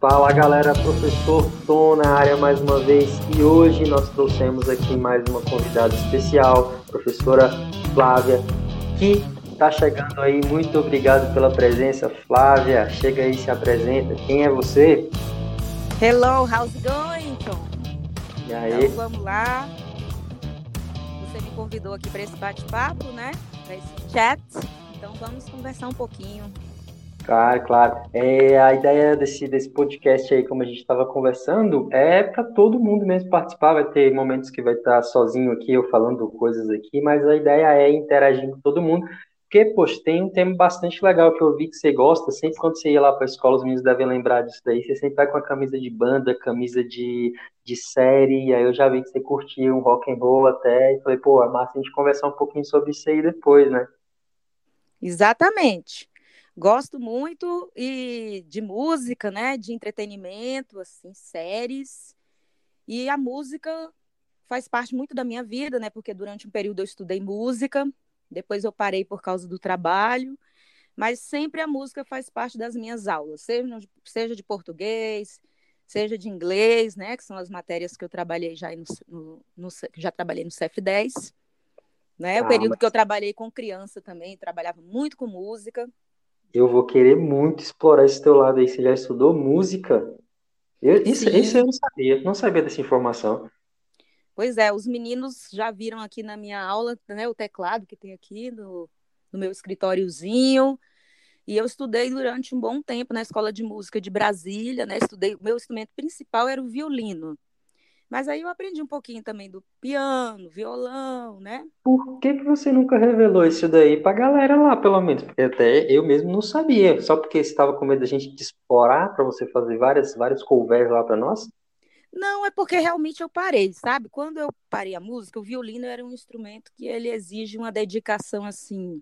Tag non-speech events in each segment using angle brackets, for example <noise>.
Fala galera, professor Tom na área mais uma vez e hoje nós trouxemos aqui mais uma convidada especial, professora Flávia, que está chegando aí. Muito obrigado pela presença, Flávia. Chega aí, se apresenta. Quem é você? Hello, how's it going, Tom? E aí? Então vamos lá. Você me convidou aqui para esse bate-papo, né? Para esse chat. Então vamos conversar um pouquinho. Claro, claro. É, a ideia desse, desse podcast aí, como a gente estava conversando, é para todo mundo mesmo participar. Vai ter momentos que vai estar sozinho aqui, eu falando coisas aqui, mas a ideia é interagir com todo mundo. Porque, poxa, tem um tema bastante legal que eu vi que você gosta. Sempre quando você ia lá para a escola, os meninos devem lembrar disso daí. Você sempre vai com a camisa de banda, camisa de, de série. E aí eu já vi que você curtia um rock and roll até. E falei, pô, é massa a gente conversar um pouquinho sobre isso aí depois, né? Exatamente. Gosto muito e de música, né? De entretenimento, assim, séries. E a música faz parte muito da minha vida, né? Porque durante um período eu estudei música depois eu parei por causa do trabalho, mas sempre a música faz parte das minhas aulas, seja, seja de português, seja de inglês, né, que são as matérias que eu trabalhei já no, no, no já trabalhei no CF10, né? Ah, o período mas... que eu trabalhei com criança também, trabalhava muito com música. Eu vou querer muito explorar esse teu lado aí. Você já estudou música? Eu, isso, isso eu não sabia, não sabia dessa informação. Pois é, os meninos já viram aqui na minha aula, né, o teclado que tem aqui no, no meu escritóriozinho. E eu estudei durante um bom tempo na Escola de Música de Brasília, né? Estudei, o meu instrumento principal era o violino. Mas aí eu aprendi um pouquinho também do piano, violão, né? Por que, que você nunca revelou isso daí pra galera lá, pelo menos? Porque até eu mesmo não sabia. Só porque você estava com medo da gente te explorar para você fazer várias, vários covers lá para nós? Não, é porque realmente eu parei, sabe? Quando eu parei a música, o violino era um instrumento que ele exige uma dedicação assim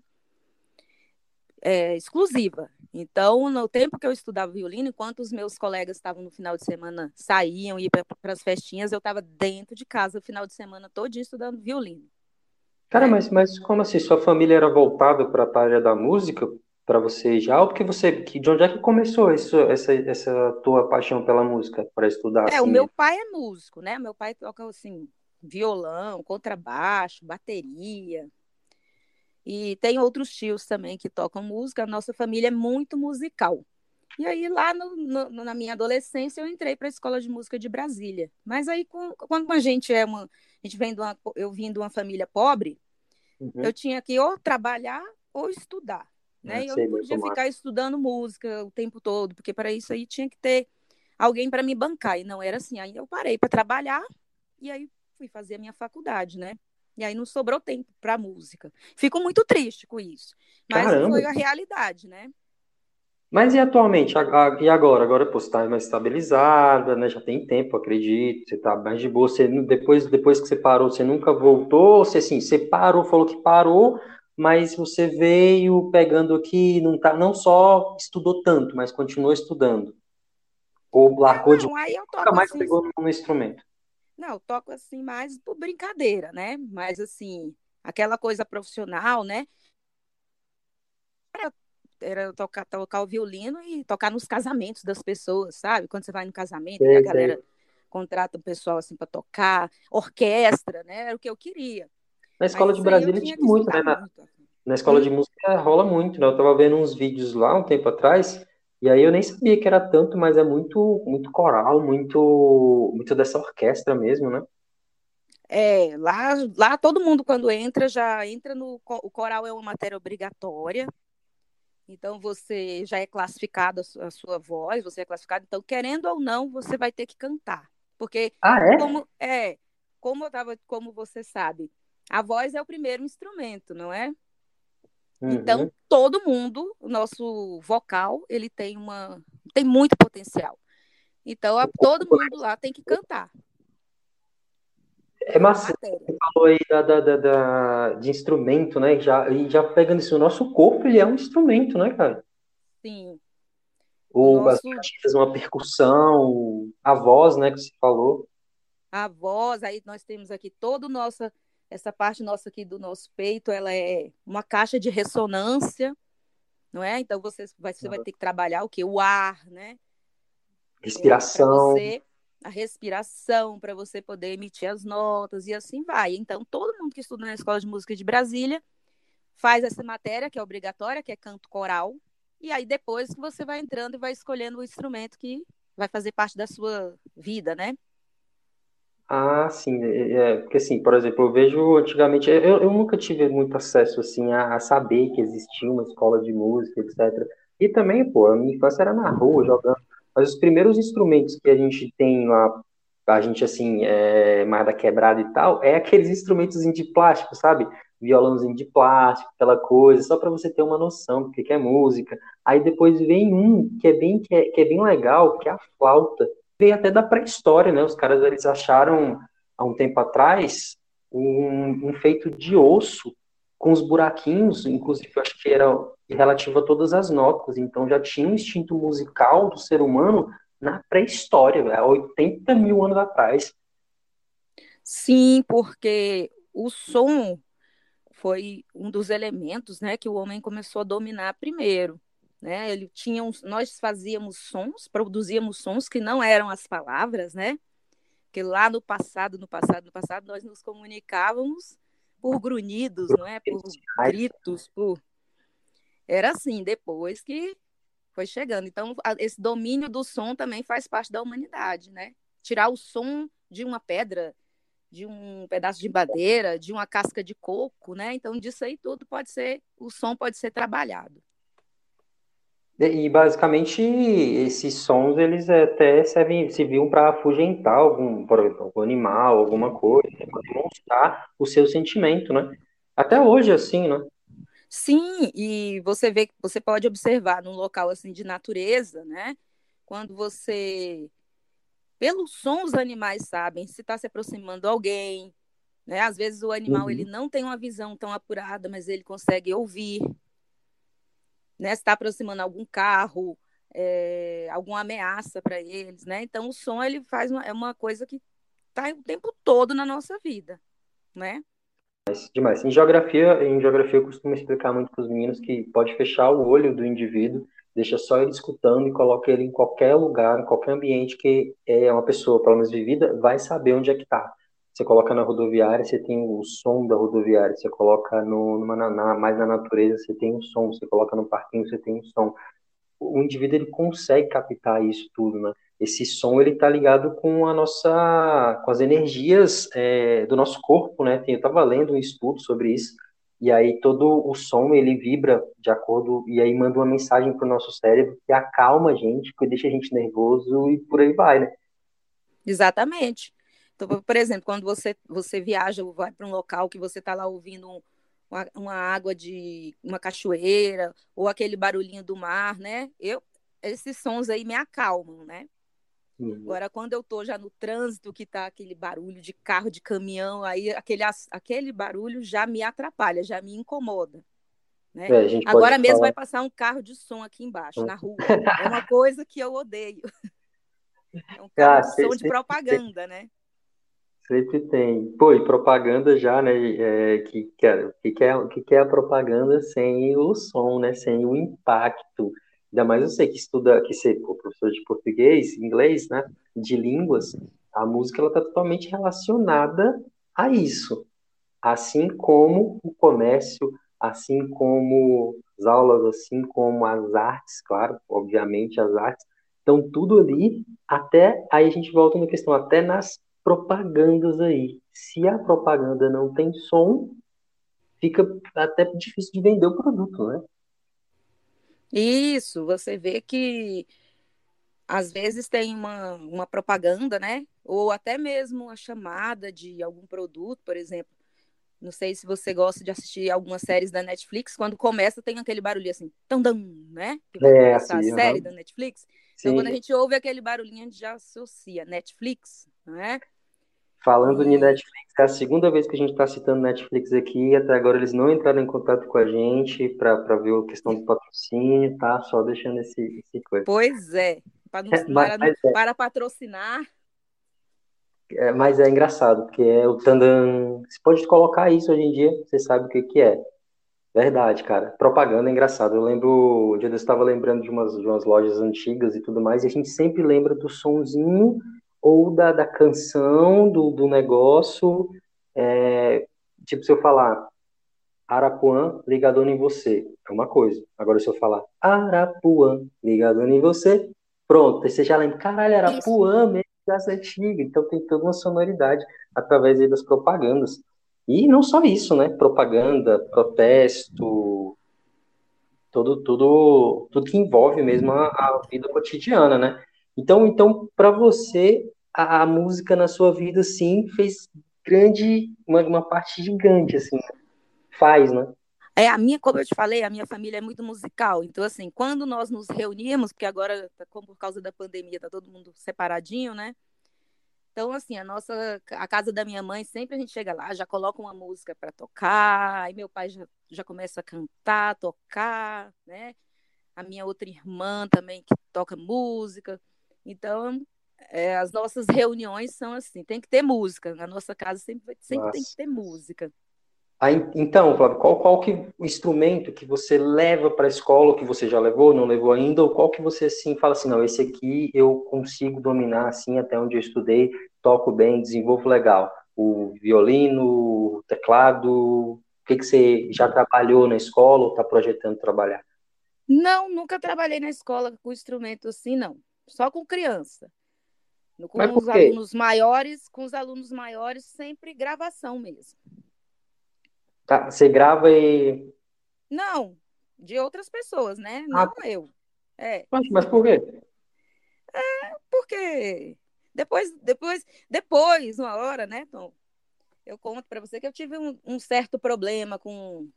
é, exclusiva. Então, no tempo que eu estudava violino, enquanto os meus colegas estavam no final de semana, saíam, iam para as festinhas, eu estava dentro de casa o final de semana todo estudando violino. Cara, mas, mas como assim? Sua família era voltada para a área da música? para você já? Ou porque você, de onde é que começou isso, essa, essa tua paixão pela música para estudar? É, assim? o meu pai é músico, né? Meu pai toca assim violão, contrabaixo, bateria. E tem outros tios também que tocam música. A nossa família é muito musical. E aí, lá no, no, na minha adolescência, eu entrei para a escola de música de Brasília. Mas aí, com, quando a gente é uma. A gente vem de uma. Eu vim de uma família pobre, uhum. eu tinha que ou trabalhar ou estudar. Né? E eu não podia ficar estudando música o tempo todo, porque para isso aí tinha que ter alguém para me bancar. E não era assim. Aí eu parei para trabalhar e aí fui fazer a minha faculdade, né? E aí não sobrou tempo para música. Fico muito triste com isso. Mas Caramba. foi a realidade, né? Mas e atualmente? E agora? Agora pô, você está mais estabilizada, né? Já tem tempo, acredito. Você está mais de boa. Você, depois, depois que você parou, você nunca voltou? Você assim, você parou, falou que parou, mas você veio pegando aqui, não, tá, não só estudou tanto, mas continuou estudando. Ou largou não, de. Aí eu nunca mais assim, pegou no instrumento. Não, eu toco assim mais por brincadeira, né? Mas assim, aquela coisa profissional, né? Era, era tocar, tocar o violino e tocar nos casamentos das pessoas, sabe? Quando você vai no casamento, sei, a galera sei. contrata o pessoal assim para tocar, orquestra, né? Era o que eu queria. Na escola de Brasília tinha muito, né? Na, na escola de música rola muito, né? Eu tava vendo uns vídeos lá um tempo atrás, e aí eu nem sabia que era tanto, mas é muito, muito coral, muito, muito dessa orquestra mesmo, né? É, lá, lá todo mundo quando entra já entra no o coral é uma matéria obrigatória. Então você já é classificado a sua, a sua voz, você é classificado, então querendo ou não, você vai ter que cantar. Porque ah, é? como é, como eu tava, como você sabe, a voz é o primeiro instrumento, não é? Uhum. Então, todo mundo, o nosso vocal, ele tem uma tem muito potencial. Então, a, todo mundo lá tem que cantar. É massa, você falou aí da, da, da, da, de instrumento, né? Já, e já pegando isso, o nosso corpo, ele é um instrumento, né, cara? Sim. Ou nosso... as uma percussão, a voz, né, que você falou. A voz, aí nós temos aqui todo o nosso essa parte nossa aqui do nosso peito, ela é uma caixa de ressonância, não é? Então você vai, você vai ter que trabalhar o que? O ar, né? Respiração. Você, a respiração, para você poder emitir as notas e assim vai. Então, todo mundo que estuda na Escola de Música de Brasília faz essa matéria, que é obrigatória, que é canto coral. E aí, depois que você vai entrando e vai escolhendo o instrumento que vai fazer parte da sua vida, né? Ah, sim, é, é, porque assim, por exemplo, eu vejo antigamente, eu, eu nunca tive muito acesso assim a, a saber que existia uma escola de música, etc. E também, pô, a minha infância era na rua, jogando. Mas os primeiros instrumentos que a gente tem a, a gente assim, é, mais da quebrada e tal, é aqueles <laughs> instrumentos de plástico, sabe? Violãozinho de plástico, aquela coisa, só para você ter uma noção do que é música. Aí depois vem um que é bem, que é, que é bem legal, que é a flauta veio até da pré-história, né? Os caras eles acharam há um tempo atrás um, um, feito de osso com os buraquinhos, inclusive eu acho que era relativo a todas as notas, então já tinha um instinto musical do ser humano na pré-história, há 80 mil anos atrás. Sim, porque o som foi um dos elementos né, que o homem começou a dominar primeiro né? Ele tinha uns, nós fazíamos sons, produzíamos sons que não eram as palavras, né? Que lá no passado, no passado, no passado, nós nos comunicávamos por grunhidos, não é? Por gritos, por era assim. Depois que foi chegando, então esse domínio do som também faz parte da humanidade, né? Tirar o som de uma pedra, de um pedaço de madeira, de uma casca de coco, né? Então disso aí tudo pode ser, o som pode ser trabalhado. E basicamente esses sons eles até servem, serviam para afugentar algum, algum animal, alguma coisa, para demonstrar o seu sentimento, né? Até hoje assim, né? Sim, e você vê, você pode observar num local assim de natureza, né? Quando você, pelo som os animais sabem se está se aproximando alguém, né? Às vezes o animal uhum. ele não tem uma visão tão apurada, mas ele consegue ouvir, né? Se está aproximando algum carro, é, alguma ameaça para eles, né? Então o som ele faz uma, é uma coisa que está o tempo todo na nossa vida, né? Demais. Em geografia, em geografia eu costumo explicar muito para os meninos que pode fechar o olho do indivíduo, deixa só ele escutando e coloca ele em qualquer lugar, em qualquer ambiente que é uma pessoa, pelo menos vivida, vai saber onde é que está. Você coloca na rodoviária, você tem o som da rodoviária. Você coloca no, numa, na, mais na natureza, você tem o som. Você coloca no parquinho, você tem o som. O indivíduo ele consegue captar isso tudo, né? Esse som ele tá ligado com a nossa, com as energias é, do nosso corpo, né? Eu estava lendo um estudo sobre isso e aí todo o som ele vibra de acordo e aí manda uma mensagem para o nosso cérebro que acalma a gente, que deixa a gente nervoso e por aí vai, né? Exatamente. Então, por exemplo, quando você, você viaja ou vai para um local que você está lá ouvindo uma, uma, água de uma cachoeira ou aquele barulhinho do mar, né? Eu, esses sons aí me acalmam, né? Uhum. Agora, quando eu estou já no trânsito, que está aquele barulho de carro, de caminhão, aí aquele, aquele barulho já me atrapalha, já me incomoda. Né? É, Agora mesmo falar... vai passar um carro de som aqui embaixo, na rua. <laughs> É uma coisa que eu odeio. É um carro ah, de som de propaganda, né? Sempre tem. Pô, e propaganda já, né? É, que, que, é, que, é, que, que é a propaganda sem o som, né? Sem o impacto. Ainda mais você que estuda, que ser professor de português, inglês, né? De línguas, a música ela está totalmente relacionada a isso. Assim como o comércio, assim como as aulas, assim como as artes, claro, obviamente as artes. Então, tudo ali, até aí a gente volta na questão, até nas propagandas aí. Se a propaganda não tem som, fica até difícil de vender o produto, né? Isso, você vê que às vezes tem uma, uma propaganda, né? Ou até mesmo a chamada de algum produto, por exemplo. Não sei se você gosta de assistir algumas séries da Netflix, quando começa tem aquele barulho assim, tão né? Que vai é, começar assim, a série uhum. da Netflix. Então, Sim. quando a gente ouve aquele barulhinho, a gente já associa Netflix, né? Falando de Netflix, é a segunda vez que a gente está citando Netflix aqui, até agora eles não entraram em contato com a gente para ver a questão do patrocínio, tá? Só deixando esse, esse coisa. Pois é, para, é, para, é. para patrocinar. É, mas é engraçado, porque é o Tandan. Você pode colocar isso hoje em dia, você sabe o que, que é. Verdade, cara. Propaganda é engraçado. Eu lembro, um dia eu estava lembrando de umas, de umas lojas antigas e tudo mais, e a gente sempre lembra do sonzinho ou da, da canção, do, do negócio. É, tipo, se eu falar Arapuã, ligadona em você, é uma coisa. Agora, se eu falar Arapuã, ligadona em você, pronto. Aí você já lembra, caralho, Arapuã mesmo, das antigas. Então tem toda uma sonoridade através das propagandas. E não só isso, né? Propaganda, protesto, tudo, tudo, tudo que envolve mesmo a, a vida cotidiana, né? Então, então para você, a, a, música na sua vida, sim, fez grande, uma, uma parte gigante, assim, né? faz, né? É, a minha, como eu te falei, a minha família é muito musical. Então, assim, quando nós nos reuníamos, porque agora, como por causa da pandemia, tá todo mundo separadinho, né? Então, assim, a nossa, a casa da minha mãe, sempre a gente chega lá, já coloca uma música para tocar, aí meu pai já, já começa a cantar, tocar, né? A minha outra irmã também que toca música. Então, é, as nossas reuniões são assim, tem que ter música. Na nossa casa sempre, sempre tem que ter música. Aí, então, Flávio, qual, qual que o instrumento que você leva para a escola, que você já levou, não levou ainda, ou qual que você assim fala assim, não, esse aqui eu consigo dominar assim até onde eu estudei, toco bem, desenvolvo legal. O violino, o teclado, o que, que você já trabalhou na escola ou está projetando trabalhar? Não, nunca trabalhei na escola com instrumento assim, não. Só com criança. Com os alunos maiores, com os alunos maiores, sempre gravação mesmo. Tá, você grava e. Não, de outras pessoas, né? Ah, Não eu. É. Mas, mas por quê? É, porque depois, depois, depois, uma hora, né, Tom? Eu conto para você que eu tive um, um, certo problema com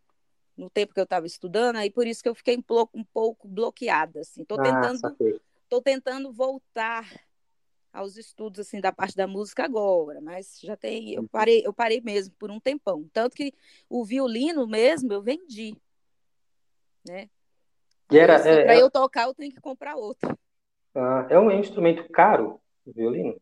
no tempo que eu estava estudando, aí por isso que eu fiquei um pouco, um pouco bloqueada, assim. Tô ah, tentando, ah, tô tentando voltar aos estudos assim da parte da música agora, mas já tem, eu parei, eu parei mesmo por um tempão, tanto que o violino mesmo eu vendi, né? E era, é, para é... eu tocar eu tenho que comprar outro. Ah, é um instrumento caro, o violino?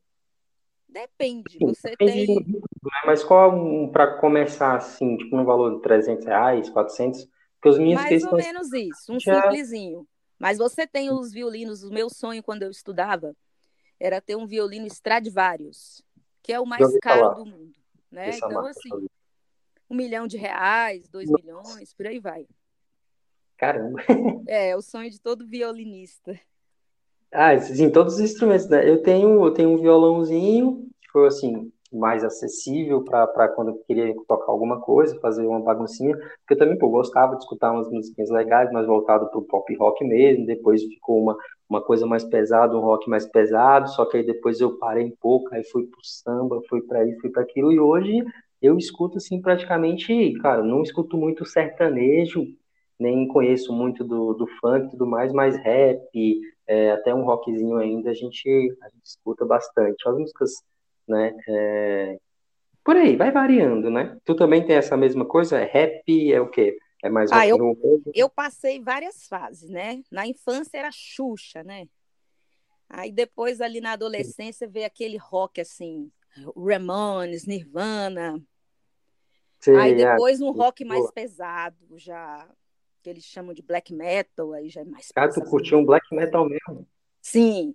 Depende, Sim, você depende tem. Né? Mas qual um, para começar assim, tipo no valor de 300 reais, 400? Porque os minhas Mais ou menos isso, um já... simplesinho. Mas você tem os violinos, o meu sonho quando eu estudava era ter um violino Stradivarius, que é o mais caro falar. do mundo. Né? então, marca, assim, um milhão de reais, dois Nossa. milhões, por aí vai. Caramba! É, o sonho de todo violinista. Ah, sim, todos os instrumentos, né? Eu tenho, eu tenho um violãozinho, que foi assim, mais acessível para quando eu queria tocar alguma coisa, fazer uma baguncinha, porque eu também pô, gostava de escutar umas musiquinhas legais, mais voltado para o pop rock mesmo, depois ficou uma, uma coisa mais pesada, um rock mais pesado, só que aí depois eu parei um pouco, aí fui pro samba, fui para isso, fui para aquilo, e hoje eu escuto assim praticamente, cara, não escuto muito sertanejo, nem conheço muito do, do funk e tudo mais, mas rap, é, até um rockzinho ainda a gente, a gente escuta bastante. As músicas, né, é... por aí, vai variando, né? Tu também tem essa mesma coisa? É rap, é o quê? É mais ah, eu, eu passei várias fases, né? Na infância era Xuxa, né? Aí depois ali na adolescência veio aquele rock assim, Ramones, Nirvana. Sim, aí é. depois é. um rock mais pesado, já que eles chamam de black metal, aí já é mais Ah, tu curtiu um black metal mesmo? Sim.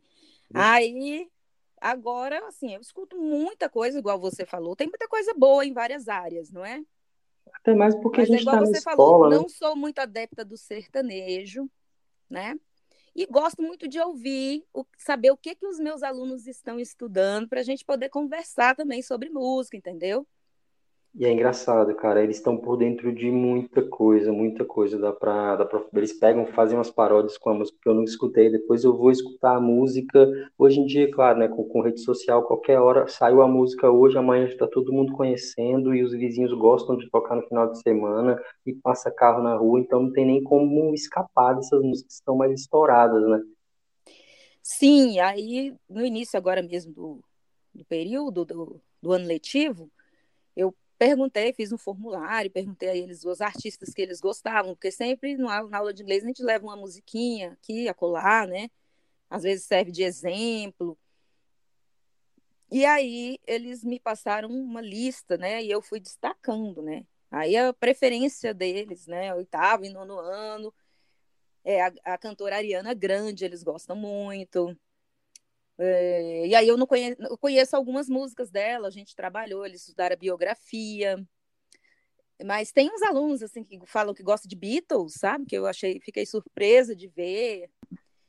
Aí agora assim, eu escuto muita coisa igual você falou, tem muita coisa boa em várias áreas, não é? Até mais porque Mas a gente está na escola, falou, né? não sou muito adepta do sertanejo, né? E gosto muito de ouvir, saber o que, que os meus alunos estão estudando, para a gente poder conversar também sobre música, entendeu? E é engraçado, cara, eles estão por dentro de muita coisa, muita coisa. Dá pra, dá pra, eles pegam, fazem umas paródias com a música que eu não escutei, depois eu vou escutar a música. Hoje em dia, claro, né, com, com rede social, qualquer hora saiu a música hoje, amanhã está todo mundo conhecendo e os vizinhos gostam de tocar no final de semana e passa carro na rua, então não tem nem como escapar dessas músicas que estão mais estouradas, né? Sim, aí no início agora mesmo do, do período do, do ano letivo, eu perguntei, fiz um formulário, perguntei a eles os artistas que eles gostavam, porque sempre na aula de inglês a gente leva uma musiquinha aqui, a colar, né? Às vezes serve de exemplo. E aí eles me passaram uma lista, né? E eu fui destacando, né? Aí a preferência deles, né? Oitavo e nono ano. É, a, a cantora Ariana Grande, eles gostam muito. É, e aí eu não conheço, eu conheço algumas músicas dela, a gente trabalhou, eles estudaram a biografia. Mas tem uns alunos assim que falam que gostam de Beatles, sabe? Que eu achei, fiquei surpresa de ver.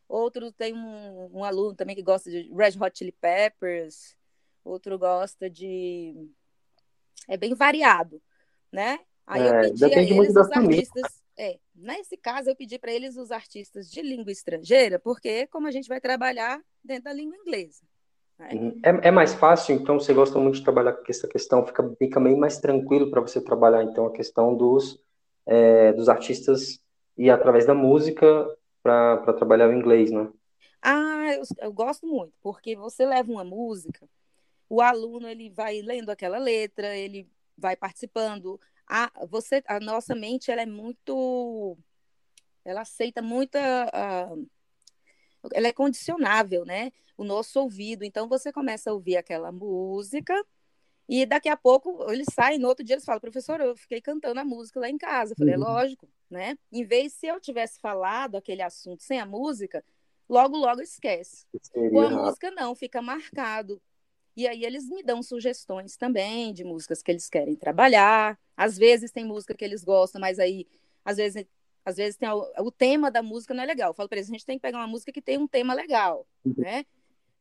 Outro tem um, um aluno também que gosta de Red Hot Chili Peppers. Outro gosta de é bem variado, né? Aí é, eu pedi a eles os artistas. É, nesse caso, eu pedi para eles os artistas de língua estrangeira, porque como a gente vai trabalhar dentro da língua inglesa. Né? Uhum. É, é, mais fácil, então você gosta muito de trabalhar com essa questão, fica, fica bem mais tranquilo para você trabalhar, então, a questão dos, é, dos artistas e através da música para trabalhar o inglês, né? Ah, eu, eu gosto muito, porque você leva uma música, o aluno ele vai lendo aquela letra, ele vai participando. A, você, a nossa mente ela é muito, ela aceita muita, uh, ela é condicionável, né? O nosso ouvido. Então você começa a ouvir aquela música e daqui a pouco eles saem, no outro dia eles falam, professor, eu fiquei cantando a música lá em casa. Eu falei, é uhum. lógico, né? Em vez se eu tivesse falado aquele assunto sem a música, logo, logo esquece. Com a música não, fica marcado. E aí eles me dão sugestões também de músicas que eles querem trabalhar. Às vezes tem música que eles gostam, mas aí às vezes às vezes tem o, o tema da música não é legal. Eu falo para eles, a gente tem que pegar uma música que tem um tema legal, uhum. né?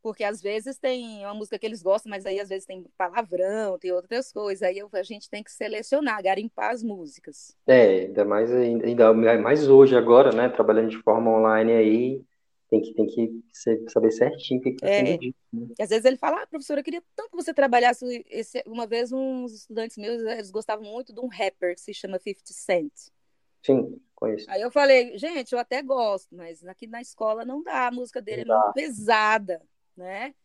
Porque às vezes tem uma música que eles gostam, mas aí às vezes tem palavrão, tem outras coisas. Aí a gente tem que selecionar, garimpar as músicas. É, ainda mais ainda mais hoje agora, né, trabalhando de forma online aí, tem que, tem que saber certinho o que está é. sendo dito. Né? E às vezes ele fala, ah, professora, eu queria tanto que você trabalhasse. Esse... Uma vez, uns estudantes meus, eles gostavam muito de um rapper que se chama 50 Cent. Sim, conheço. Aí eu falei, gente, eu até gosto, mas aqui na escola não dá, a música dele é muito pesada, né?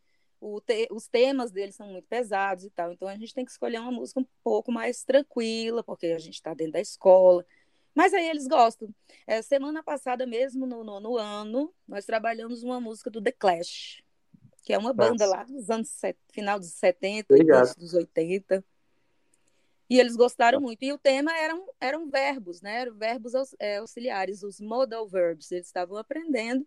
Te... Os temas dele são muito pesados e tal. Então a gente tem que escolher uma música um pouco mais tranquila, porque a gente está dentro da escola. Mas aí eles gostam. É, semana passada mesmo, no nono ano, nós trabalhamos uma música do The Clash, que é uma banda Nossa. lá dos anos final dos 70, início dos 80. E eles gostaram muito. E o tema eram, eram verbos, né? Eram verbos é, auxiliares, os modal verbs. Eles estavam aprendendo.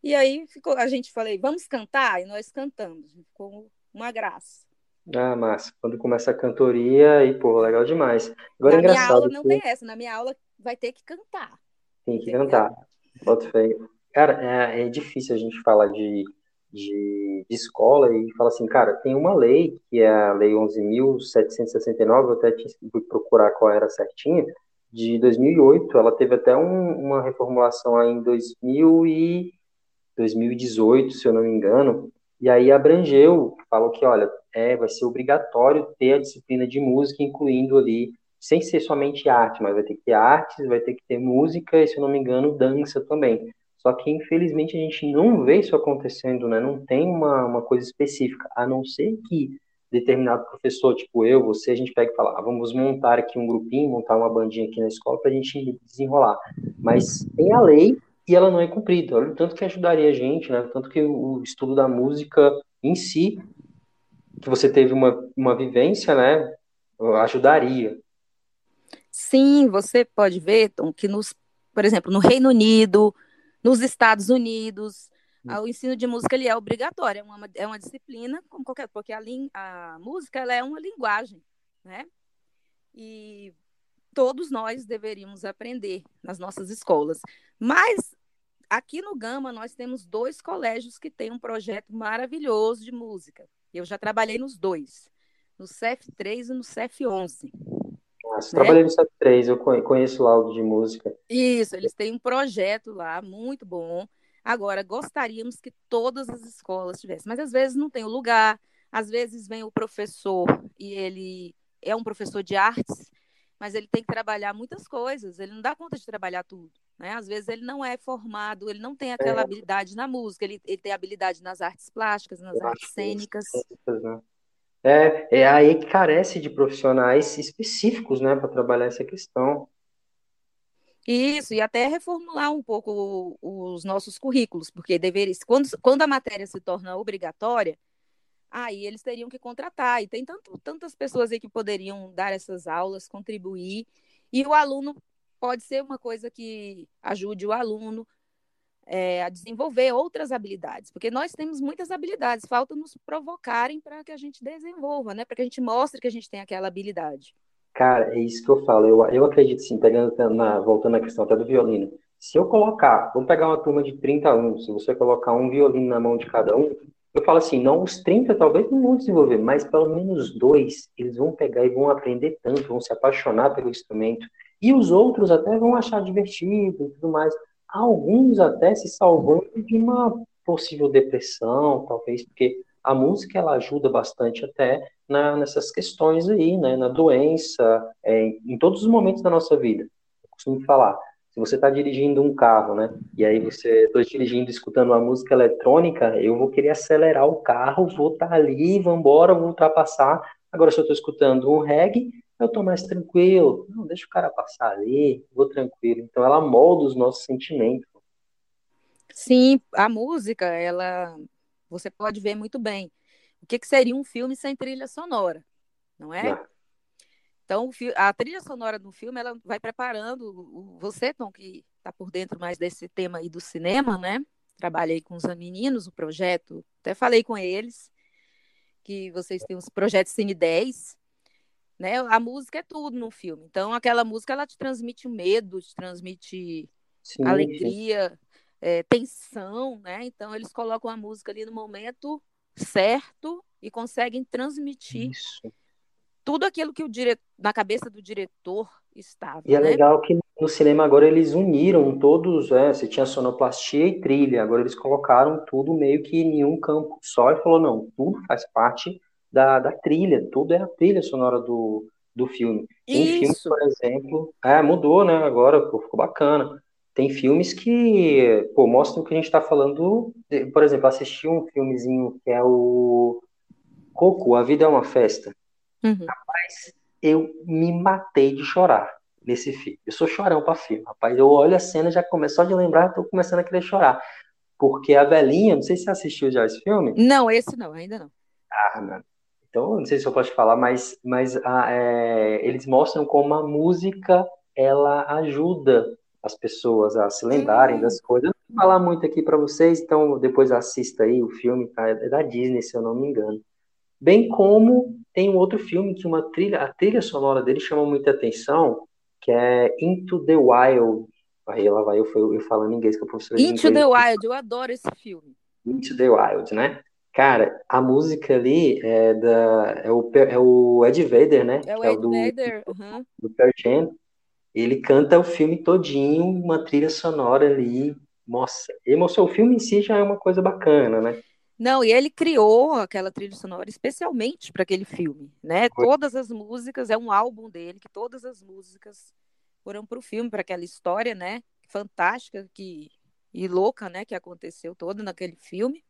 E aí ficou, a gente falei, vamos cantar? E nós cantamos. Ficou uma graça. Ah, massa. Quando começa a cantoria, aí, pô, legal demais. Agora na é minha aula não que... tem essa. Na minha aula vai ter que cantar. Tem que entendeu? cantar. Boto fé. Cara, é, é, difícil a gente falar de, de, de, escola e falar assim, cara, tem uma lei, que é a Lei 11.769, eu até fui procurar qual era certinha, de 2008, ela teve até um, uma reformulação aí em 2000 e 2018, se eu não me engano, e aí abrangeu, falou que, olha, é, vai ser obrigatório ter a disciplina de música, incluindo ali sem ser somente arte, mas vai ter que ter artes, vai ter que ter música e, se eu não me engano, dança também. Só que, infelizmente, a gente não vê isso acontecendo, né? Não tem uma, uma coisa específica, a não ser que determinado professor, tipo eu, você, a gente pega e fala, ah, vamos montar aqui um grupinho, montar uma bandinha aqui na escola para a gente desenrolar. Mas tem a lei e ela não é cumprida. Olha o tanto que ajudaria a gente, né? Tanto que o estudo da música em si, que você teve uma, uma vivência, né? Ajudaria. Sim, você pode ver, Tom, que nos, por exemplo, no Reino Unido, nos Estados Unidos, hum. o ensino de música ele é obrigatório, é uma, é uma disciplina como qualquer, porque a, a música ela é uma linguagem, né? E todos nós deveríamos aprender nas nossas escolas. Mas aqui no Gama nós temos dois colégios que têm um projeto maravilhoso de música. Eu já trabalhei nos dois, no CEF3 e no CEF11. Nossa, né? trabalhei no SAP 3, eu conheço o áudio de música. Isso, eles têm um projeto lá muito bom. Agora, gostaríamos que todas as escolas tivessem, mas às vezes não tem o lugar, às vezes vem o professor e ele é um professor de artes, mas ele tem que trabalhar muitas coisas, ele não dá conta de trabalhar tudo. Né? Às vezes ele não é formado, ele não tem aquela é. habilidade na música, ele, ele tem habilidade nas artes plásticas, nas eu artes cênicas. Né? É, é aí que carece de profissionais específicos, né, para trabalhar essa questão. Isso, e até reformular um pouco os nossos currículos, porque deveria, quando, quando a matéria se torna obrigatória, aí eles teriam que contratar. E tem tanto, tantas pessoas aí que poderiam dar essas aulas, contribuir. E o aluno pode ser uma coisa que ajude o aluno é, a desenvolver outras habilidades, porque nós temos muitas habilidades, falta nos provocarem para que a gente desenvolva, né? Para que a gente mostre que a gente tem aquela habilidade. Cara, é isso que eu falo. Eu, eu acredito sim, pegando na, voltando à questão até do violino. Se eu colocar, vamos pegar uma turma de 30 alunos, se você colocar um violino na mão de cada um, eu falo assim, não, os 30 talvez não vão desenvolver, mas pelo menos dois, eles vão pegar e vão aprender tanto, vão se apaixonar pelo instrumento, e os outros até vão achar divertido e tudo mais alguns até se salvando de uma possível depressão, talvez, porque a música ela ajuda bastante até na, nessas questões aí, né, na doença, é, em todos os momentos da nossa vida. Eu costumo falar, se você está dirigindo um carro, né, e aí você está dirigindo, escutando uma música eletrônica, eu vou querer acelerar o carro, vou estar tá ali, vamos embora, vou ultrapassar. Agora, se eu estou escutando um reggae, eu estou mais tranquilo. Não, deixa o cara passar ali, vou tranquilo. Então ela molda os nossos sentimentos. Sim, a música, ela você pode ver muito bem. O que, que seria um filme sem trilha sonora, não é? Não. Então, a trilha sonora do filme, ela vai preparando você, Tom, que está por dentro mais desse tema aí do cinema, né? Trabalhei com os meninos, o projeto, até falei com eles, que vocês têm os projetos Cine 10, né? A música é tudo no filme. Então, aquela música ela te transmite medo, te transmite sim, alegria. É, tensão, né? Então, eles colocam a música ali no momento certo e conseguem transmitir Isso. tudo aquilo que o dire... na cabeça do diretor estava. E é né? legal que no cinema agora eles uniram todos, é, você tinha sonoplastia e trilha, agora eles colocaram tudo meio que em um campo só e falou, não, tudo faz parte da, da trilha, tudo é a trilha sonora do, do filme. Tem filmes, por exemplo, é, mudou, né? Agora pô, ficou bacana. Tem filmes que pô, mostram que a gente está falando. De, por exemplo, assisti um filmezinho que é o Coco, A Vida é uma Festa. Uhum. Rapaz, eu me matei de chorar nesse filme. Eu sou chorão para filme, rapaz. Eu olho a cena já começo só de lembrar, tô começando a querer chorar. Porque a velhinha, não sei se você assistiu já esse filme. Não, esse não, ainda não. Ah, mano. Então, não sei se eu posso falar, mas, mas a, é, eles mostram como a música ela ajuda as pessoas a se lembrarem das coisas. Eu não vou falar muito aqui para vocês, então depois assista aí o filme, tá? é da Disney, se eu não me engano. Bem como tem um outro filme que uma trilha, a trilha sonora dele chama muita atenção, que é Into the Wild. Aí lá vai eu, eu falando inglês com a professora Into the Wild, eu adoro esse filme. Into the Wild, né? Cara, a música ali é, da, é, o, é o Ed Vedder, né? É o Ed é o do, Vedder, uhum. do Pearl Jam. Ele canta o filme todinho, uma trilha sonora ali. Nossa, emoção. O filme em si já é uma coisa bacana, né? Não, e ele criou aquela trilha sonora especialmente para aquele filme, né? Foi. Todas as músicas, é um álbum dele, que todas as músicas foram para o filme, para aquela história, né? Fantástica que, e louca, né? Que aconteceu toda naquele filme.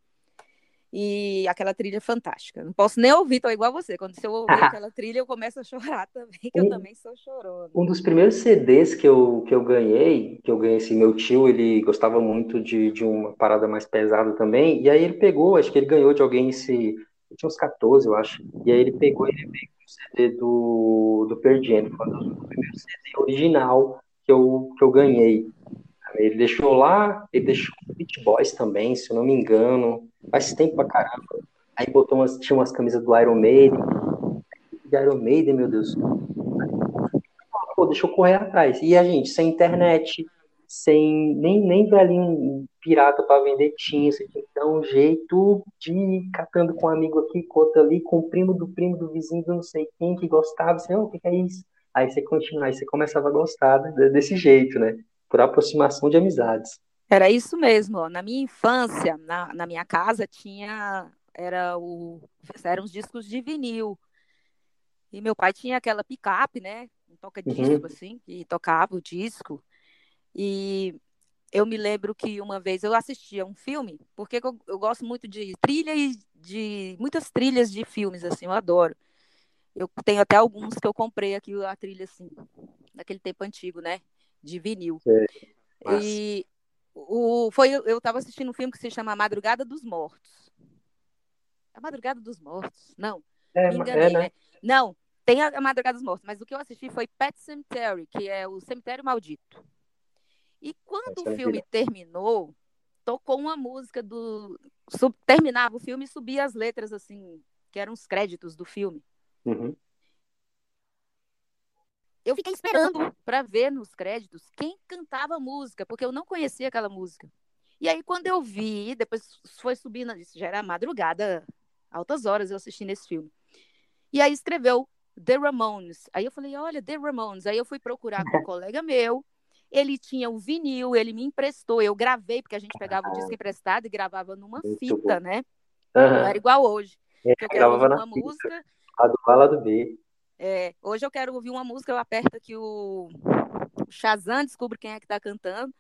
E aquela trilha é fantástica. Não posso nem ouvir, tô igual você. Quando eu ouvir <laughs> aquela trilha, eu começo a chorar também, que um, eu também sou chorona. Um dos primeiros CDs que eu, que eu ganhei, que eu ganhei assim, meu tio, ele gostava muito de, de uma parada mais pesada também, e aí ele pegou, acho que ele ganhou de alguém esse. Eu tinha uns 14, eu acho. E aí ele pegou e ele veio com o CD do, do Perdiendo, foi um dos primeiros CD original que eu, que eu ganhei. Ele deixou lá, ele deixou o Beat Boys também, se eu não me engano. Faz tempo pra caramba. Aí botou umas, tinha umas camisas do Iron Maiden. De Iron Maiden, meu Deus. Pô, deixa eu correr atrás. E a gente, sem internet, sem nem, nem velhinho pirata para vender tinha, você tinha que dar um jeito de ir catando com um amigo aqui, com outro ali, com o primo do primo do vizinho do não sei quem que gostava, você, oh, o que, que é isso? Aí você continua, aí você começava a gostar desse jeito, né? Por aproximação de amizades. Era isso mesmo. Na minha infância, na, na minha casa, tinha era o, eram os discos de vinil. E meu pai tinha aquela picape, né? Um toca-disco, uhum. assim, que tocava o disco. E eu me lembro que uma vez eu assistia um filme, porque eu, eu gosto muito de trilha e de muitas trilhas de filmes, assim, eu adoro. Eu tenho até alguns que eu comprei aqui, a trilha, assim, naquele tempo antigo, né? De vinil. É. E o, foi, eu estava assistindo um filme que se chama Madrugada dos Mortos. A Madrugada dos Mortos. Não, é, me enganei, é, né? né? Não, tem a Madrugada dos Mortos, mas o que eu assisti foi Pet Cemetery, que é o Cemitério Maldito. E quando Essa o filme é terminou, tocou uma música do. Sub... Terminava o filme e subia as letras, assim, que eram os créditos do filme. Uhum. Eu fiquei esperando para ver nos créditos quem cantava a música, porque eu não conhecia aquela música. E aí, quando eu vi, depois foi subindo, já era madrugada, altas horas eu assisti nesse filme. E aí escreveu The Ramones. Aí eu falei, olha, The Ramones. Aí eu fui procurar com um colega meu, ele tinha o vinil, ele me emprestou, eu gravei, porque a gente pegava o disco emprestado e gravava numa Muito fita, bom. né? Uhum. Não era igual hoje. É, eu ouvir uma música. A do A, do B. É, hoje eu quero ouvir uma música, eu aperto aqui o, o Shazam, descubro quem é que tá cantando.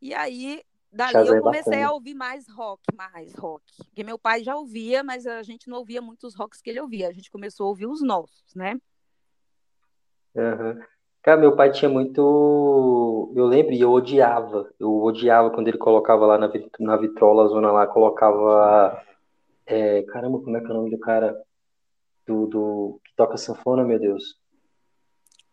E aí, dali Shazam eu é comecei a ouvir mais rock, mais rock. Porque meu pai já ouvia, mas a gente não ouvia muitos rocks que ele ouvia. A gente começou a ouvir os nossos, né? Uhum. Cara, meu pai tinha muito. Eu lembro e eu odiava. Eu odiava quando ele colocava lá na, vit... na vitrola, zona lá, colocava. É... Caramba, como é que é o nome do cara? Do, do... toca sanfona, meu Deus.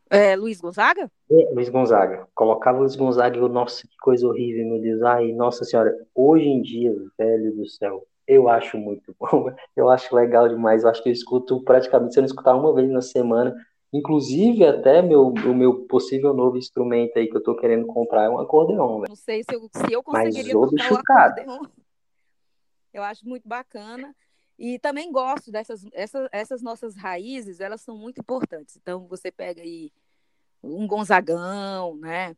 É, Luiz Gonzaga? É, Luiz Gonzaga. Colocava Luiz Gonzaga e eu, nossa, que coisa horrível, meu Deus. Ai, nossa senhora, hoje em dia, velho do céu, eu acho muito <laughs> bom. Eu acho legal demais. Eu acho que eu escuto praticamente, se eu não escutar uma vez na semana, Inclusive, até meu, o meu possível novo instrumento aí que eu tô querendo comprar é um acordeon, velho. Não sei se eu, se eu conseguiria Mas, tocar o acordeon. Eu acho muito bacana. E também gosto dessas essas, essas nossas raízes, elas são muito importantes. Então, você pega aí um Gonzagão, né?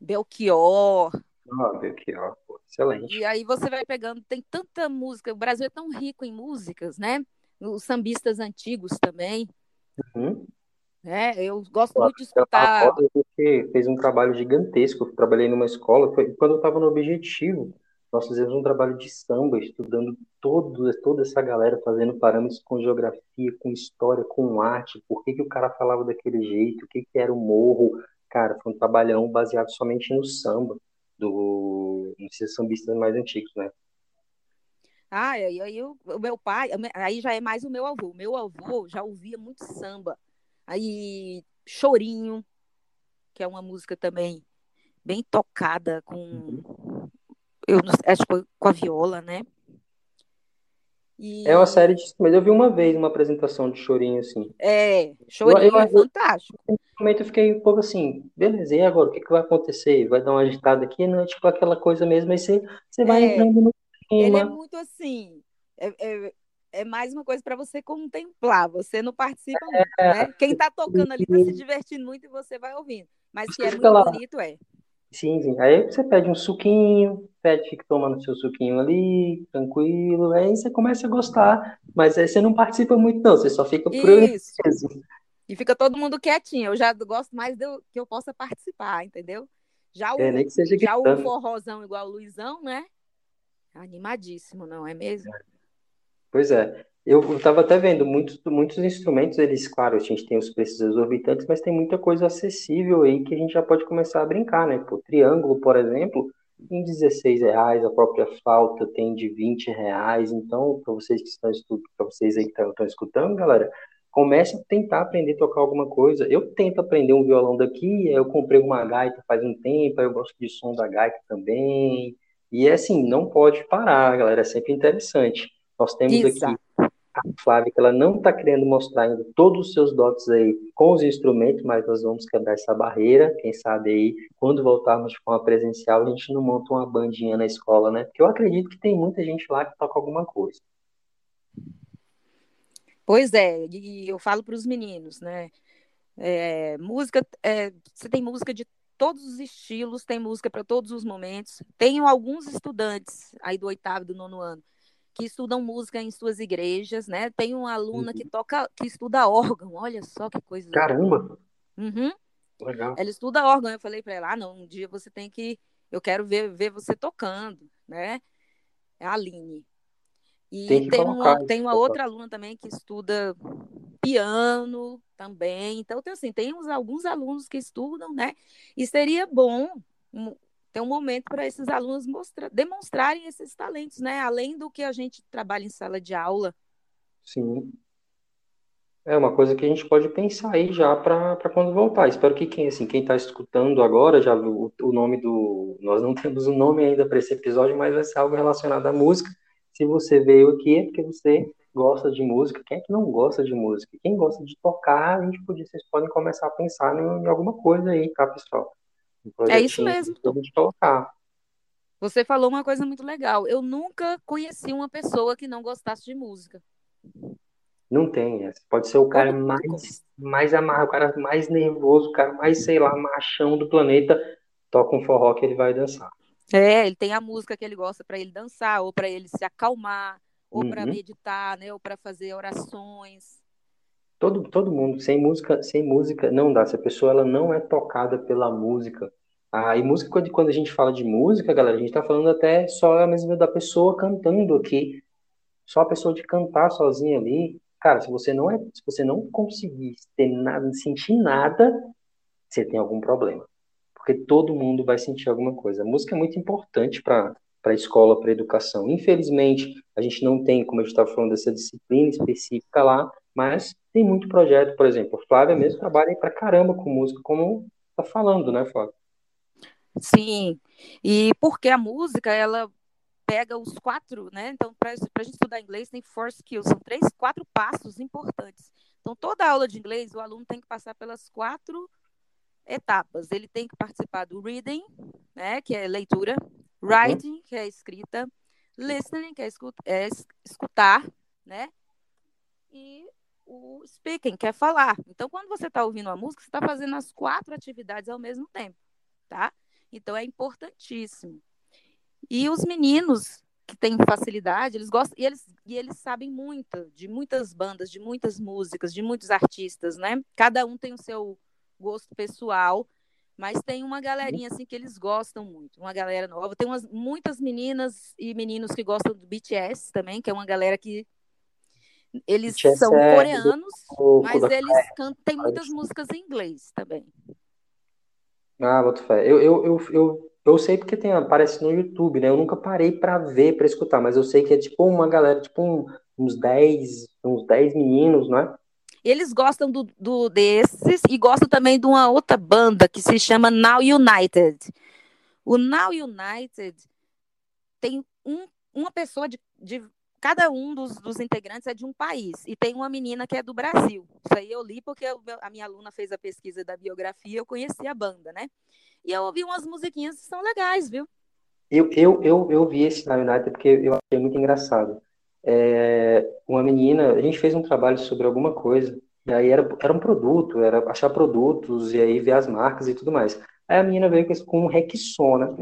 Belchior. Ah, Belchior, excelente. E aí você vai pegando, tem tanta música, o Brasil é tão rico em músicas, né? Os sambistas antigos também. Uhum. É, eu gosto muito de escutar. Você fez um trabalho gigantesco. Trabalhei numa escola. Foi quando eu estava no Objetivo. Nós fizemos um trabalho de samba, estudando todo, toda essa galera, fazendo parâmetros com geografia, com história, com arte, por que, que o cara falava daquele jeito, o que, que era o morro. Cara, foi um trabalhão baseado somente no samba, do, desses sambistas mais antigos, né? Ah, e aí o meu pai, aí já é mais o meu avô. Meu avô já ouvia muito samba. Aí Chorinho, que é uma música também bem tocada com uhum. Eu acho que com a viola, né? E... É uma série de mas eu vi uma vez uma apresentação de Chorinho assim. É, Chorinho eu, eu, é fantástico. No momento eu fiquei um pouco assim, beleza, e agora o que, que vai acontecer? Vai dar uma agitada aqui, não é tipo aquela coisa mesmo, aí você, você vai é. entrando no ele é muito assim. É, é, é mais uma coisa para você contemplar. Você não participa é, muito, né? Quem está tocando ali está se divertindo muito e você vai ouvindo. Mas que é muito lá. bonito, é. Sim, sim. Aí você pede um suquinho, pede, fica tomando seu suquinho ali, tranquilo, aí você começa a gostar, mas aí você não participa muito, não, você só fica por isso. E fica todo mundo quietinho. Eu já gosto mais do, que eu possa participar, entendeu? Já o, é, já o forrozão igual o Luizão, né? Animadíssimo, não é mesmo? Pois é. Eu estava até vendo, muitos, muitos instrumentos, eles, claro, a gente tem os preços exorbitantes, mas tem muita coisa acessível aí que a gente já pode começar a brincar, né? O triângulo, por exemplo, em 16 reais, a própria flauta tem de 20 reais. Então, para vocês que estão estudando, para vocês aí que estão, estão escutando, galera, comece a tentar aprender a tocar alguma coisa. Eu tento aprender um violão daqui, eu comprei uma gaita faz um tempo, eu gosto de som da gaita também. E é assim, não pode parar, galera, é sempre interessante. Nós temos Exato. aqui a Flávia, que ela não está querendo mostrar ainda todos os seus dotes aí com os instrumentos, mas nós vamos quebrar essa barreira. Quem sabe aí, quando voltarmos de forma presencial, a gente não monta uma bandinha na escola, né? Porque eu acredito que tem muita gente lá que toca alguma coisa. Pois é, e eu falo para os meninos, né? É, música, é, você tem música de todos os estilos, tem música para todos os momentos. Tenho alguns estudantes aí do oitavo do nono ano que estudam música em suas igrejas, né? Tem uma aluna uhum. que toca, que estuda órgão. Olha só que coisa. Caramba. Uhum. Legal. Ela estuda órgão. Eu falei para ela, ah, não, um dia você tem que, eu quero ver, ver você tocando, né? É a Aline. E tem, tem uma, tem uma outra aluna também que estuda piano também. Então, tem, assim, tem uns, alguns alunos que estudam, né? E seria bom ter um momento para esses alunos mostrar, demonstrarem esses talentos, né? Além do que a gente trabalha em sala de aula. Sim. É uma coisa que a gente pode pensar aí já para quando voltar. Espero que quem assim, quem está escutando agora já viu o, nome do. Nós não temos o um nome ainda para esse episódio, mas vai ser algo relacionado à música. Se você veio aqui é porque você gosta de música. Quem é que não gosta de música? Quem gosta de tocar, a gente podia, vocês podem começar a pensar em, em alguma coisa aí, tá, pessoal? É isso mesmo. Gente colocar. Você falou uma coisa muito legal. Eu nunca conheci uma pessoa que não gostasse de música. Não tem. Pode ser o cara mais, mais amarrado, o cara mais nervoso, o cara mais, sei lá, machão do planeta, toca um forró que ele vai dançar. É, ele tem a música que ele gosta para ele dançar, ou para ele se acalmar, ou uhum. para meditar, né, ou para fazer orações. Todo, todo mundo, sem música, sem música não dá. Se a pessoa ela não é tocada pela música. Ah, e música, quando a gente fala de música, galera, a gente está falando até só a mesma da pessoa cantando aqui. Só a pessoa de cantar sozinha ali, Cara, se você não é, se você não conseguir ter nada, sentir nada, você tem algum problema. Porque todo mundo vai sentir alguma coisa. A música é muito importante para para a escola, para a educação. Infelizmente, a gente não tem, como gente estava falando, essa disciplina específica lá, mas tem muito projeto, por exemplo, Flávia mesmo trabalha para caramba com música, como está falando, né, Flávia? Sim, e porque a música, ela pega os quatro, né? Então, para a gente estudar inglês, tem four skills, são três, quatro passos importantes. Então, toda aula de inglês, o aluno tem que passar pelas quatro etapas. Ele tem que participar do reading, né? Que é leitura, writing, que é escrita, listening, que é, é escutar, né? E o speaking, que é falar. Então, quando você está ouvindo uma música, você está fazendo as quatro atividades ao mesmo tempo, tá? Então, é importantíssimo. E os meninos que têm facilidade, eles gostam, e eles, e eles sabem muito de muitas bandas, de muitas músicas, de muitos artistas, né? Cada um tem o seu gosto pessoal, mas tem uma galerinha assim que eles gostam muito, uma galera nova. Tem umas, muitas meninas e meninos que gostam do BTS também, que é uma galera que eles são coreanos, mas eles cantam, tem muitas músicas em inglês também. Ah, boto fé. Eu, eu, eu, eu eu sei porque tem, aparece no YouTube, né? Eu nunca parei para ver, para escutar, mas eu sei que é tipo uma galera, tipo um, uns 10, uns 10 meninos, né? Eles gostam do, do desses e gostam também de uma outra banda que se chama Now United. O Now United tem um, uma pessoa de, de cada um dos, dos, integrantes é de um país e tem uma menina que é do Brasil. Isso aí eu li porque a minha aluna fez a pesquisa da biografia, eu conheci a banda, né? E eu ouvi umas musiquinhas que são legais, viu? Eu, eu, eu, eu vi esse na United porque eu achei muito engraçado. É, uma menina, a gente fez um trabalho sobre alguma coisa, e aí era, era um produto, era achar produtos, e aí ver as marcas e tudo mais. Aí a menina veio com um Rexona,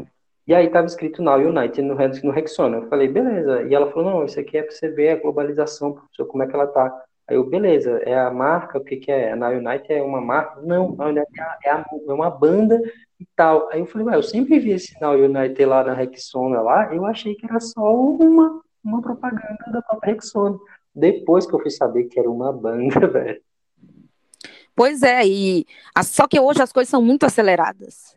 e aí tava escrito Now United no, no Rexona. Eu falei, beleza. E ela falou, não, isso aqui é para você ver a globalização, professor, como é que ela tá. Aí eu, beleza, é a marca, o que que é? A Now United é uma marca? Não, a United é, a, é uma banda e tal. Aí eu falei, ué, eu sempre vi esse sinal United lá na Rexona lá, eu achei que era só uma, uma propaganda da própria Rexona. Depois que eu fui saber que era uma banda, <laughs> velho. Pois é, e só que hoje as coisas são muito aceleradas.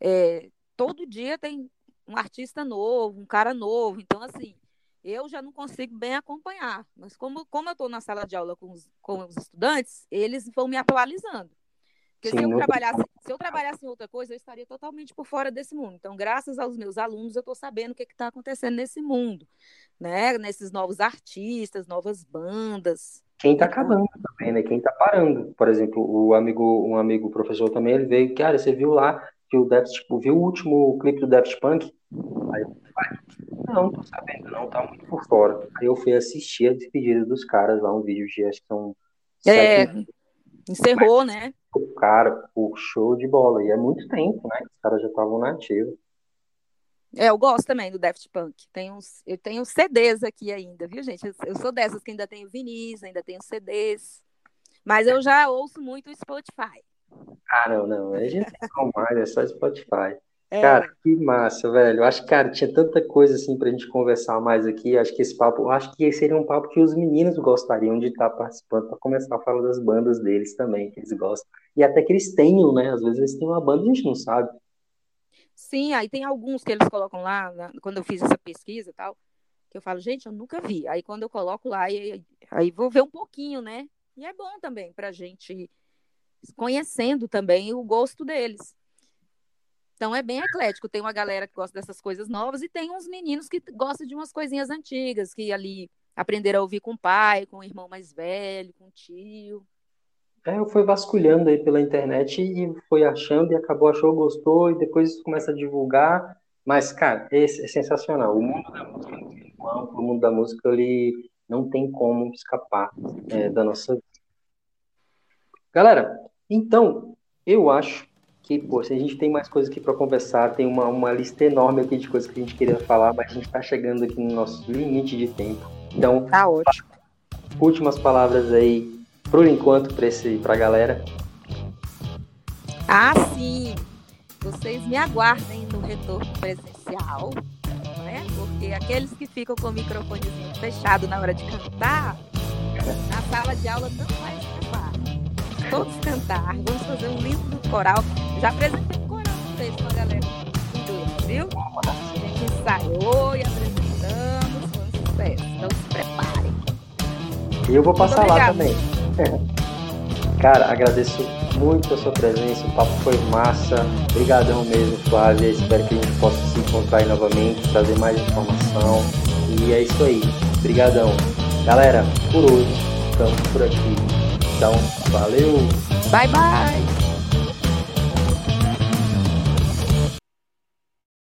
É, todo dia tem um artista novo, um cara novo, então assim, eu já não consigo bem acompanhar. Mas como, como eu estou na sala de aula com os, com os estudantes, eles vão me atualizando. Porque Sim, se, eu trabalhasse, se eu trabalhasse em outra coisa, eu estaria totalmente por fora desse mundo. Então, graças aos meus alunos, eu estou sabendo o que está acontecendo nesse mundo, né? Nesses novos artistas, novas bandas. Quem está acabando também, né? Quem está parando. Por exemplo, o amigo, um amigo professor também, ele veio, cara, você viu lá que o Daft, tipo, viu o último clipe do Daft Punk? Aí eu falei, não, tô sabendo, não, tá muito por fora. Aí eu fui assistir a despedida dos caras lá, um vídeo de acho que são. É, sete... encerrou, Mas, né? Cara, o show de bola. E é muito tempo, né? Os caras já estavam na ativa. É, eu gosto também do Daft Punk. Tem uns, eu tenho CDs aqui ainda, viu, gente? Eu, eu sou dessas que ainda tenho vinis, ainda tenho CDs. Mas eu já ouço muito o Spotify. Ah, não, não. A gente não mais, é só Spotify. É. Cara, que massa, velho. Eu acho que, cara, tinha tanta coisa assim pra gente conversar mais aqui. Acho que esse papo, acho que seria um papo que os meninos gostariam de estar participando para começar a falar das bandas deles também, que eles gostam. E até que eles tenham, né? Às vezes eles têm uma banda e a gente não sabe. Sim, aí tem alguns que eles colocam lá, quando eu fiz essa pesquisa e tal, que eu falo, gente, eu nunca vi. Aí quando eu coloco lá, aí, aí vou ver um pouquinho, né? E é bom também para a gente conhecendo também o gosto deles. Então é bem eclético. Tem uma galera que gosta dessas coisas novas e tem uns meninos que gostam de umas coisinhas antigas, que ali aprenderam a ouvir com o pai, com o irmão mais velho, com o tio. É, eu fui vasculhando aí pela internet e foi achando e acabou, achou, gostou, e depois começa a divulgar. Mas, cara, é, é sensacional. O mundo da música, o mundo da música, ele não tem como escapar é, da nossa vida. Galera, então, eu acho que, pô, se a gente tem mais coisas aqui para conversar, tem uma, uma lista enorme aqui de coisas que a gente queria falar, mas a gente está chegando aqui no nosso limite de tempo. Então, tá ótimo. Últimas palavras aí, por enquanto, para a galera. Ah, sim! Vocês me aguardem no retorno presencial, né? Porque aqueles que ficam com o microfone fechado na hora de cantar, na sala de aula não vai. Todos cantar. Vamos fazer um livro do coral. Já apresentei um coral uma vez com a galera do viu? A gente ensaiou e apresentamos, foi um sucesso. Então se preparem. E eu vou passar lá também. <laughs> Cara, agradeço muito a sua presença, o papo foi massa. Obrigadão mesmo, Flávia. Espero que a gente possa se encontrar aí novamente, trazer mais informação. E é isso aí. Obrigadão. Galera, por hoje, estamos por aqui. Então, valeu! Bye, bye!